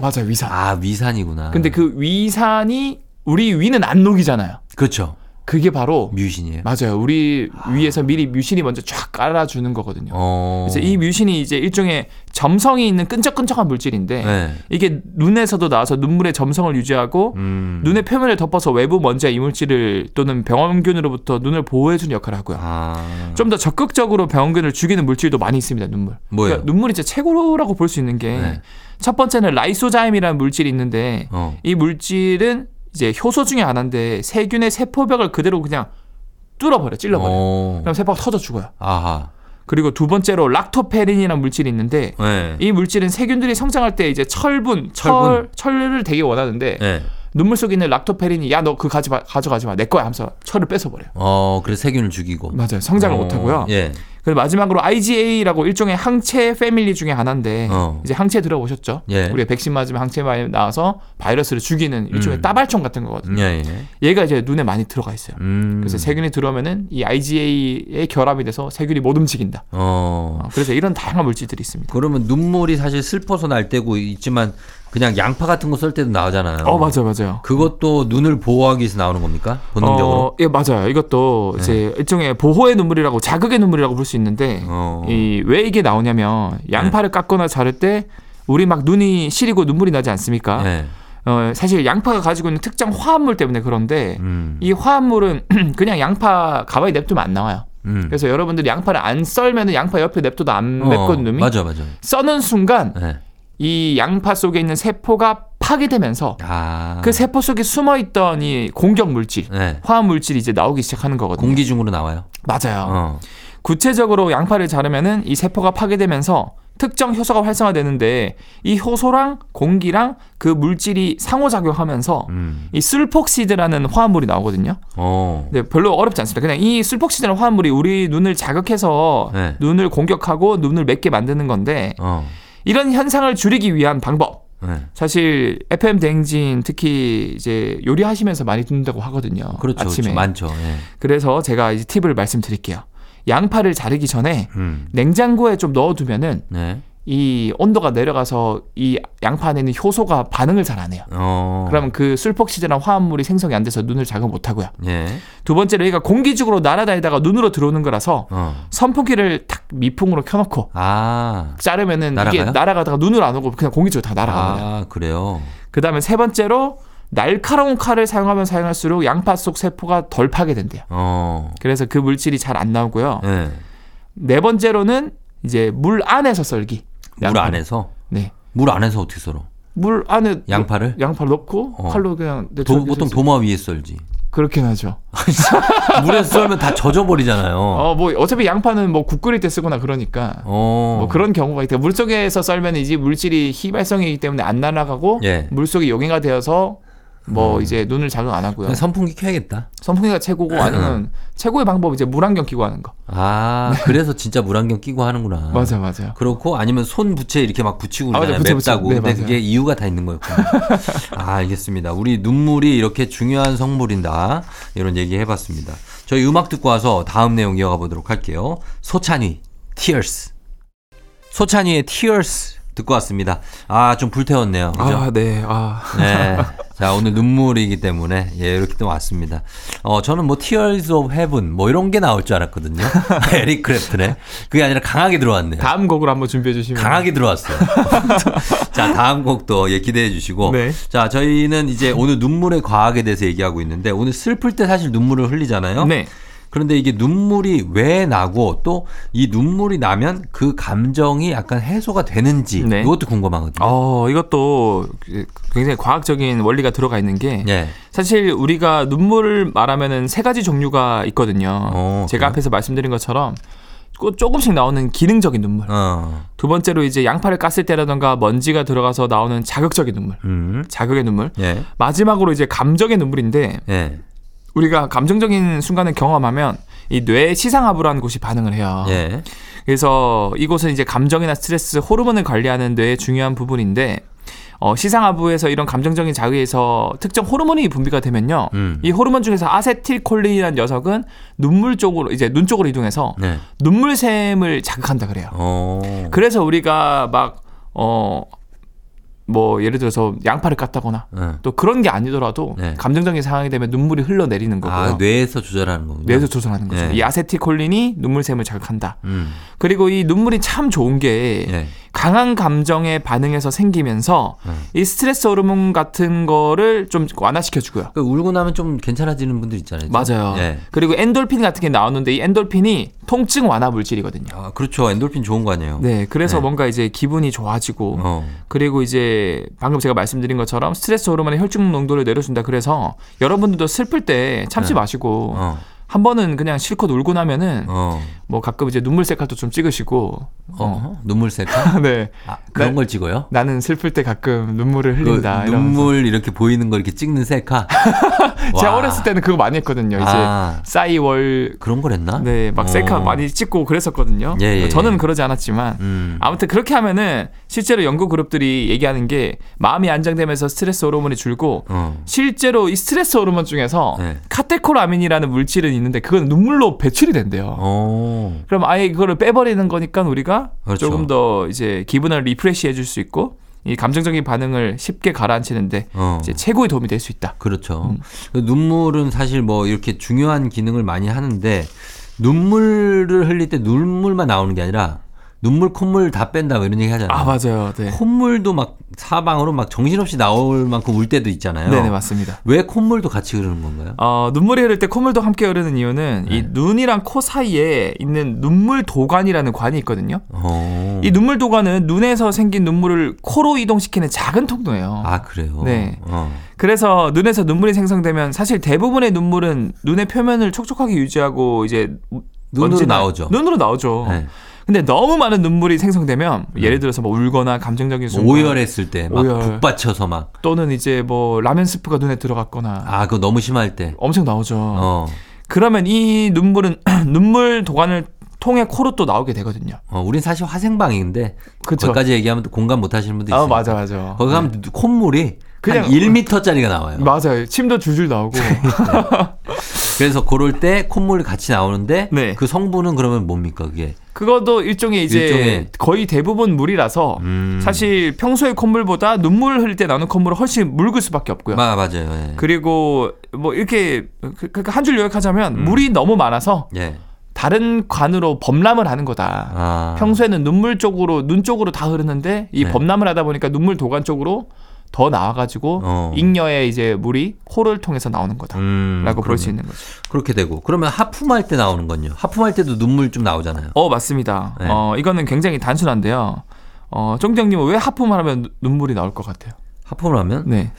맞아요 위산. 아 위산이구나. 근데 그 위산이 우리 위는 안 녹이잖아요. 그렇죠. 그게 바로 뮤신이에요. 맞아요. 우리 위에서 미리 뮤신이 먼저 쫙 깔아주는 거거든요. 어. 그래서 이 뮤신이 이제 일종의 점성이 있는 끈적끈적한 물질인데 네. 이게 눈에서도 나와서 눈물의 점성을 유지하고 음. 눈의 표면을 덮어서 외부 먼지와 이물질을 또는 병원균으로부터 눈을 보호해주는 역할을 하고요. 아. 좀더 적극적으로 병원균을 죽이는 물질도 많이 있습니다. 눈물. 뭐예요? 그러니까 눈물이 진짜 최고라고 볼 수 있는 게첫 네. 번째는 라이소자임이라는 물질이 있는데 어. 이 물질은 이제 효소 중에 하나인데 세균의 세포벽을 그대로 그냥 뚫어버려, 찔러버려. 요 어. 그럼 세포가 터져 죽어요. 아하. 그리고 두 번째로 lactoferrin이라는 물질이 있는데 네. 이 물질은 세균들이 성장할 때 이제 철분, 철. 철을 되게 원하는데 네. 눈물 속에 있는 lactoferrin이 야 너그 가지 마, 가져가지 마, 내 거야 하면서 철을 뺏어버려요. 어, 그래서 세균을 죽이고. 맞아요. 성장을 어, 못하고요. 예. 그리고 마지막으로 IgA라고 일종의 항체 family 중에 하나인데 어. 이제 항체 들어보셨죠? 예. 우리가 백신 맞으면 항체 많이 나와서 바이러스를 죽이는 일종의 음. 따발총 같은 거거든요. 예, 예. 얘가 이제 눈에 많이 들어가 있어요. 음. 그래서 세균이 들어오면은 이 IgA의 결합이 돼서 세균이 못 움직인다. 어. 어, 그래서 이런 다양한 물질들이 있습니다. 그러면 눈물이 사실 슬퍼서 날 때고 있지만 그냥 양파 같은 거 썰 때도 나오잖아요. 어 맞아 요 맞아요. 그것도 눈을 보호하기 위해서 나오는 겁니까? 본능적으로. 어, 예 맞아요. 이것도 네. 이제 일종의 보호의 눈물이라고 자극의 눈물이라고 볼 수 있는데 어. 이왜 이게 나오냐면 양파를 깎거나 자를 때 우리 막 눈이 시리고 눈물이 나지 않습니까? 예. 어, 사실 양파가 가지고 있는 특정 화합물 때문에 그런데 음. 이 화합물은 [CLEARS THROAT] 그냥 양파 가만히 냅두면 안 나와요. 음. 그래서 여러분들이 양파를 안 썰면 양파 옆에 냅둬도 안 어, 맵거든 눈이. 맞아, 맞아. 써는 순간 예. 이 양파 속에 있는 세포가 파괴되면서 아. 그 세포 속에 숨어 있던 이 공격 물질, 예. 화학 물질이 이제 나오기 시작하는 거거든요. 공기 중으로 나와요. 맞아요. 어. 구체적으로 양파를 자르면은 이 세포가 파괴되면서 특정 효소가 활성화되는데 이 효소랑 공기랑 그 물질이 상호작용하면서 음. 이 술폭시드라는 화합물이 나오거든요. 어. 근데 별로 어렵지 않습니다. 그냥 이 술폭시드라는 화합물이 우리 눈을 자극해서 네. 눈을 공격하고 눈을 맵게 만드는 건데 어. 이런 현상을 줄이기 위한 방법. 네. 사실 FM 대행진 특히 이제 요리하시면서 많이 듣는다고 하거든요. 그렇죠. 아침에. 그렇죠. 많죠. 예. 그래서 제가 이제 팁을 말씀드릴게요. 양파를 자르기 전에 음. 냉장고에 좀 넣어두면은 네. 이 온도가 내려가서 이 양파 안에 있는 효소가 반응을 잘 안 해요. 어. 그러면 그 술폭시드나 화합물이 생성이 안 돼서 눈을 자극 못 하고요. 예. 두 번째로 얘가 공기중으로 날아다니다가 눈으로 들어오는 거라서 어. 선풍기를 탁 미풍으로 켜놓고 아. 자르면은 이게 날아가요? 날아가다가 눈으로 안 오고 그냥 공기중으로 다 날아가요. 아, 그래요. 그 다음에 세 번째로 날카로운 칼을 사용하면 사용할수록 양파 속 세포가 덜 파괴된대요. 어. 그래서 그 물질이 잘 안 나오고요. 예. 네 번째로는 이제 물 안에서 썰기. 물. 안에서 네. 물 안에서 어떻게 썰어? 물 안에 양파를? 양파를 넣고 어. 칼로 그냥 도, 보통 도마 위에 썰지. 그렇긴 하죠. [LAUGHS] 물에서 썰면 다 젖어버리잖아요. 어 뭐 어차피 양파는 뭐 국 끓일 때 쓰거나 그러니까 어. 뭐 그런 경우가 있대요. 물 속에서 썰면 이제 물질이 희발성이기 때문에 안 날아가고 예. 물 속에 용해가 되어서 뭐 음. 이제 눈을 자극 안 하고요. 선풍기 켜야겠다. 선풍기가 최고고 아니면 최고의 방법 이제 물안경 끼고 하는 거. 아, 그래서 진짜 물안경 끼고 하는구나. 네. 맞아 맞아요. 그렇고 아니면 손 부채 이렇게 막 붙이고 아, 그러잖아요. 맞아, 붙여, 맵다고. 네, 근데 맞아요. 그게 이유가 다 있는 거였군요. [LAUGHS] 아, 알겠습니다. 우리 눈물이 이렇게 중요한 성물인다. 이런 얘기 해봤습니다. 저희 음악 듣고 와서 다음 내용 이어가 보도록 할게요. 소찬휘, Tears. 소찬휘의 Tears 듣고 왔습니다. 아, 좀 불태웠네요. 그죠? 아, 네. 아. 네. 자, 오늘 눈물이기 때문에, 예, 이렇게 또 왔습니다. 어, 저는 뭐, Tears of Heaven, 뭐, 이런 게 나올 줄 알았거든요. [LAUGHS] 에릭 크래프트네. 그게 아니라 강하게 들어왔네요. 다음 곡을 한번 준비해 주시면 강하게 들어왔어요. [LAUGHS] 자, 다음 곡도 예, 기대해 주시고. 네. 자, 저희는 이제 오늘 눈물의 과학에 대해서 얘기하고 있는데, 오늘 슬플 때 사실 눈물을 흘리잖아요. 네. 그런데 이게 눈물이 왜 나고 또 이 눈물이 나면 그 감정이 약간 해소가 되는지 네. 이것도 궁금하거든요. 어, 이것도 굉장히 과학적인 원리가 들어가 있는 게 예. 사실 우리가 눈물을 말하면은 세 가지 종류가 있거든요. 어, 제가 그래요? 앞에서 말씀드린 것처럼 꼭 조금씩 나오는 기능적인 눈물. 어. 두 번째로 이제 양파를 깠을 때라던가 먼지가 들어가서 나오는 자극적인 눈물. 음. 자극의 눈물. 예. 마지막으로 이제 감정의 눈물인데 예. 우리가 감정적인 순간을 경험하면 이뇌 시상하부라는 곳이 반응을 해요. 예. 그래서 이곳은 이제 감정이나 스트레스, 호르몬을 관리하는 뇌의 중요한 부분인데 어, 시상하부에서 이런 감정적인 자극에서 특정 호르몬이 분비가 되면요. 음. 이 호르몬 중에서 아세틸콜린이라는 녀석은 눈물 쪽으로 이제 눈 쪽으로 이동해서 네. 눈물샘을 자극한다 그래요. 어. 그래서 우리가 막 어 뭐 예를 들어서 양파를 깠다거나 예. 또 그런 게 아니더라도 네. 감정적인 상황이 되면 눈물이 흘러내리는 거고요. 아, 뇌에서 조절하는 거군요. 뇌에서 조절하는 거죠. 네. 이 아세틸콜린이 눈물샘을 자극한다. 음. 그리고 이 눈물이 참 좋은 게 예. 강한 감정에 반응해서 생기면서 음. 이 스트레스 호르몬 같은 거를 좀 완화시켜 주고요. 그 울고 나면 좀 괜찮아지는 분들 있잖아요. 맞아요. 예. 그리고 엔돌핀 같은 게 나오는데 이 엔돌핀이 통증 완화 물질이거든요. 아, 그렇죠. 엔돌핀 좋은 거 아니에요. 네, 그래서 네. 뭔가 이제 기분이 좋아지고 어. 그리고 이제 방금 제가 말씀드린 것처럼 스트레스 호르몬의 혈중 농도를 내려준다. 그래서 여러분들도 슬플 때 참지 네. 마시고 어. 한 번은 그냥 실컷 울고 나면은 어. 뭐 가끔 이제 눈물 셀카도 좀 찍으시고 어. 어. 눈물 셀카? [LAUGHS] 네. 아, 그런 네. 걸 찍어요? 나는 슬플 때 가끔 눈물을 그 흘린다. 이러면서. 눈물 이렇게 보이는 거 이렇게 찍는 셀카? [LAUGHS] 제가 와. 어렸을 때는 그거 많이 했거든요. 이제 아. 싸이월드 그런 걸 했나? 네, 막 셀카 어. 많이 찍고 그랬었거든요. 예, 예, 저는 예. 그러지 않았지만 음. 아무튼 그렇게 하면은 실제로 연구 그룹들이 얘기하는 게 마음이 안정되면서 스트레스 호르몬이 줄고 어. 실제로 이 스트레스 호르몬 중에서 네. 카테콜아민이라는 물질은 있는데 그건 눈물로 배출이 된대요. 어. 그럼 아예 그거를 빼버리는 거니까 우리가 그렇죠. 조금 더 이제 기분을 refresh 해줄 수 있고 이 감정적인 반응을 쉽게 가라앉히는데 어. 이제 최고의 도움이 될 수 있다. 그렇죠. 음. 그 눈물은 사실 뭐 이렇게 중요한 기능을 많이 하는데 눈물을 흘릴 때 눈물만 나오는 게 아니라 눈물 콧물 다 뺀다 뭐 이런 얘기 하잖아요. 아 맞아요. 네. 콧물도 막 사방으로 막 정신없이 나올 만큼 울 때도 있잖아요. 네네 맞습니다. 왜 콧물도 같이 흐르는 건가요? 어, 눈물이 흐를 때 콧물도 함께 흐르는 이유는 이 네. 눈이랑 코 사이에 있는 눈물 도관이라는 관이 있거든요. 어. 이 눈물 도관은 눈에서 생긴 눈물을 코로 이동시키는 작은 통로예요. 아 그래요. 네. 어. 그래서 눈에서 눈물이 생성되면 사실 대부분의 눈물은 눈의 표면을 촉촉하게 유지하고 이제 눈으로 나오죠. 눈으로 나오죠. 네. 근데 너무 많은 눈물이 생성되면 예를 들어서 뭐 울거나 감정적인 순간 뭐 오열했을 때막 오열. 북받쳐서 막. 또는 이제 뭐 라면 스프가 눈에 들어갔거나 아 그거 너무 심할 때. 엄청 나오죠. 어. 그러면 이 눈물은 [CLEARS THROAT] 눈물 도관을 통해 코로 또 나오게 되거든요. 어, 우린 사실 화생방인데 그쵸. 거기까지 얘기하면 또 공감 못 하시는 분도 있어요. 아 맞아 맞아. 거기 가면 콧물이 그냥- 한 1m짜리가 나와요. 맞아요. 침도 줄줄 나오고. [LAUGHS] 그래서 그럴 때 콧물이 같이 나오는데 네. 그 성분은 그러면 뭡니까 그게? 그것도 일종의 이제 일종의- 거의 대부분 물이라서 음. 사실 평소의 콧물보다 눈물 흘릴 때 나오는 콧물은 훨씬 묽을 수밖에 없고요. 마, 맞아요. 예. 그리고 뭐 이렇게 한줄 요약하자면 음. 물이 너무 많아서 예. 다른 관으로 범람을 하는 거다. 아. 평소에는 눈물 쪽으로 눈 쪽으로 다 흐르는데 이 네. 범람을 하다 보니까 눈물 도관 쪽으로 더 나와가지고 어. 잉여의 이제 물이 코를 통해서 나오는 거다라고 음, 볼수 그러면 있는 거죠. 그렇게 되고 그러면 하품할 때 나오는 건요. 하품할 때도 눈물 좀 나오잖아요. 어 맞습니다. 네. 어 이거는 굉장히 단순한데요. 어 정정님은 왜 하품을 하면 눈- 눈물이 나올 것 같아요? 하품을 하면 네.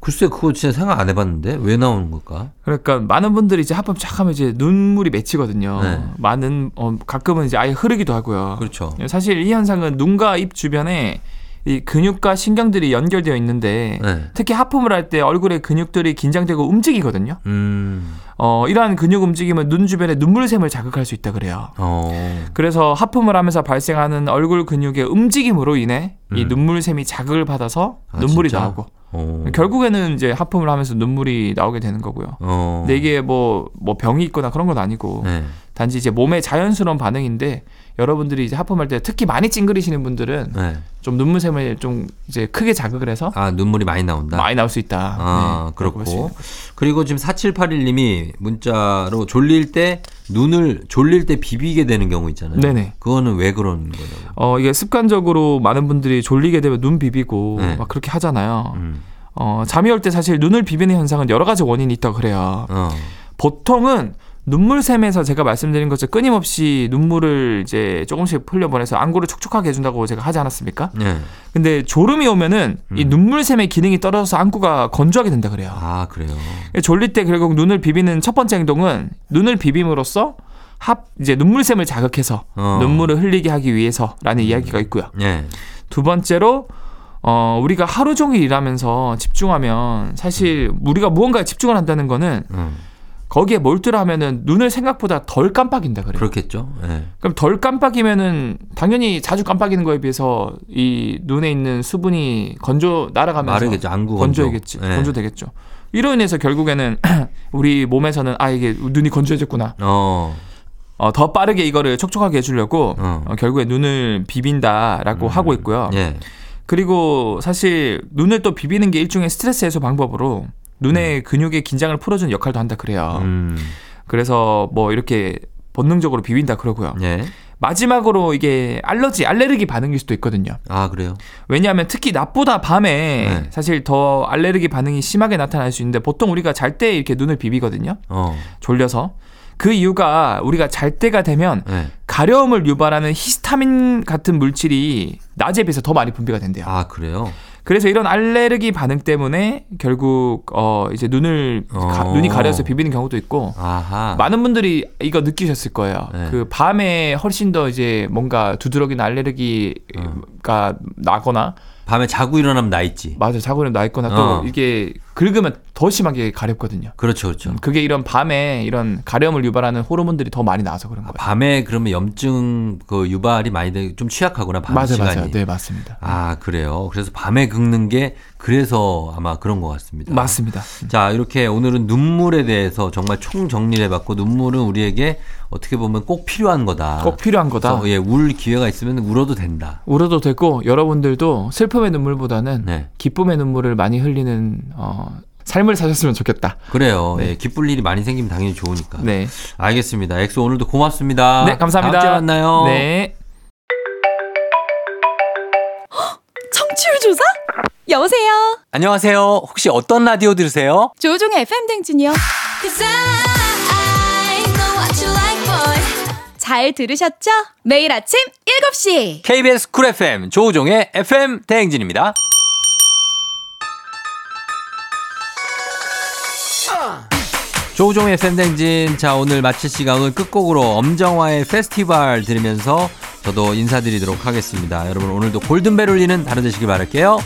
글쎄 그거 진짜 생각 안 해봤는데 왜 나오는 걸까? 그러니까 많은 분들이 이제 하품 쫙 하면 이제 눈물이 맺히거든요. 네. 많은 어, 가끔은 이제 아예 흐르기도 하고요. 그렇죠. 사실 이 현상은 눈과 입 주변에 이 근육과 신경들이 연결되어 있는데 네. 특히 하품을 할 때 얼굴의 근육들이 긴장되고 움직이거든요. 음. 어, 이러한 근육 움직임은 눈 주변의 눈물샘을 자극할 수 있다 그래요. 어. 그래서 하품을 하면서 발생하는 얼굴 근육의 움직임으로 인해 이 음. 눈물샘이 자극을 받아서 아, 눈물이 진짜? 나오고 어. 결국에는 이제 하품을 하면서 눈물이 나오게 되는 거고요. 어. 근데 이게 뭐, 뭐 병이 있거나 그런 건 아니고 네. 단지 이제 몸의 자연스러운 반응인데 여러분들이 이제 하품할 때 특히 많이 찡그리시는 분들은 네. 좀 눈물샘을 좀 이제 크게 자극을 해서 아, 눈물이 많이 나온다. 많이 나올 수 있다. 아, 네, 그렇고. 그리고 지금 4781님이 문자로 졸릴 때 눈을 졸릴 때 비비게 되는 경우 있잖아요. 네네. 그거는 왜 그런 거냐고. 어 이게 습관적으로 많은 분들이 졸리게 되면 눈 비비고 네. 막 그렇게 하잖아요. 음. 어 잠이 올 때 사실 눈을 비비는 현상은 여러 가지 원인이 있다고 그래요. 어. 보통은 눈물샘에서 제가 말씀드린 것처럼 끊임없이 눈물을 이제 조금씩 흘려보내서 안구를 촉촉하게 해준다고 제가 하지 않았습니까? 네. 근데 졸음이 오면은 이 음. 눈물샘의 기능이 떨어져서 안구가 건조하게 된다 그래요. 아, 그래요. 졸릴 때 결국 눈을 비비는 첫 번째 행동은 눈을 비빔으로써 합 이제 눈물샘을 자극해서 어. 눈물을 흘리게 하기 위해서라는 이야기가 있고요. 네. 두 번째로 어 우리가 하루 종일 일하면서 집중하면 사실 우리가 무언가에 집중을 한다는 거는 음. 거기에 몰두를 하면은 눈을 생각보다 덜 깜빡인다 그래요. 그렇겠죠. 네. 그럼 덜 깜빡이면은 당연히 자주 깜빡이는 거에 비해서 이 눈에 있는 수분이 건조 날아가면서 마르겠죠. 안구 건조. 건조해겠지. 네. 건조되겠죠. 이로 인해서 결국에는 [CLEARS THROAT] 우리 몸에서는 아 이게 눈이 건조해졌구나. 어. 어, 더 빠르게 이거를 촉촉하게 해주려고 어. 어, 결국에 눈을 비빈다라고 음. 하고 있고요. 예. 그리고 사실 눈을 또 비비는 게 일종의 스트레스 해소 방법으로 눈의 근육의 긴장을 풀어주는 역할도 한다 그래요. 음. 그래서 뭐 이렇게 본능적으로 비빈다 그러고요. 예. 마지막으로 이게 알러지, 알레르기 반응일 수도 있거든요. 아, 그래요. 왜냐하면 특히 낮보다 밤에 네. 사실 더 알레르기 반응이 심하게 나타날 수 있는데 보통 우리가 잘 때 이렇게 눈을 비비거든요. 어. 졸려서. 그 이유가 우리가 잘 때가 되면 네. 가려움을 유발하는 히스타민 같은 물질이 낮에 비해서 더 많이 분비가 된대요. 아, 그래요. 그래서 이런 알레르기 반응 때문에 결국 어 이제 눈을 가- 어. 눈이 가려서 비비는 경우도 있고 아하. 많은 분들이 이거 느끼셨을 거예요. 네. 그 밤에 훨씬 더 이제 뭔가 두드러기나 알레르기가 나거나 밤에 자고 일어나면 나 있지. 맞아 자고는 나 있거나 또 어. 이게 긁으면 더 심하게 가렵거든요. 그렇죠, 그렇죠. 그게 이런 밤에 이런 가려움을 유발하는 호르몬들이 더 많이 나와서 그런 아, 거예요. 밤에 그러면 염증 그 유발이 많이 되, 좀 취약하구나 밤 맞아요, 시간이. 맞아요. 네, 맞습니다. 아 그래요. 그래서 밤에 긁는 게 그래서 아마 그런 것 같습니다. 맞습니다. 자 이렇게 오늘은 눈물에 대해서 정말 총 정리를 해봤고 눈물은 우리에게 어떻게 보면 꼭 필요한 거다. 꼭 필요한 거다. 예, 울 기회가 있으면 울어도 된다. 울어도 되고 여러분들도 슬픔의 눈물보다는 네. 기쁨의 눈물을 많이 흘리는 어, 삶을 사셨으면 좋겠다. 그래요. 네. 예, 기쁠 일이 많이 생기면 당연히 좋으니까. 네, 알겠습니다. 엑소 오늘도 고맙습니다. 네 감사합니다. 다음 주에 만나요. 네. 청취율 조사? 여보세요? 안녕하세요. 혹시 어떤 라디오 들으세요? 조우종의 FM 대행진이요. Cause I know what you like, boy. 잘 들으셨죠? 매일 아침 7시. KBS 쿨 FM 조우종의 FM 대행진입니다. 조우종의 FM 대행진 자 오늘 마칠 시간은 끝곡으로 엄정화의 페스티벌 들으면서 저도 인사드리도록 하겠습니다. 여러분 오늘도 골든벨 울리는 하루 되시길 바랄게요.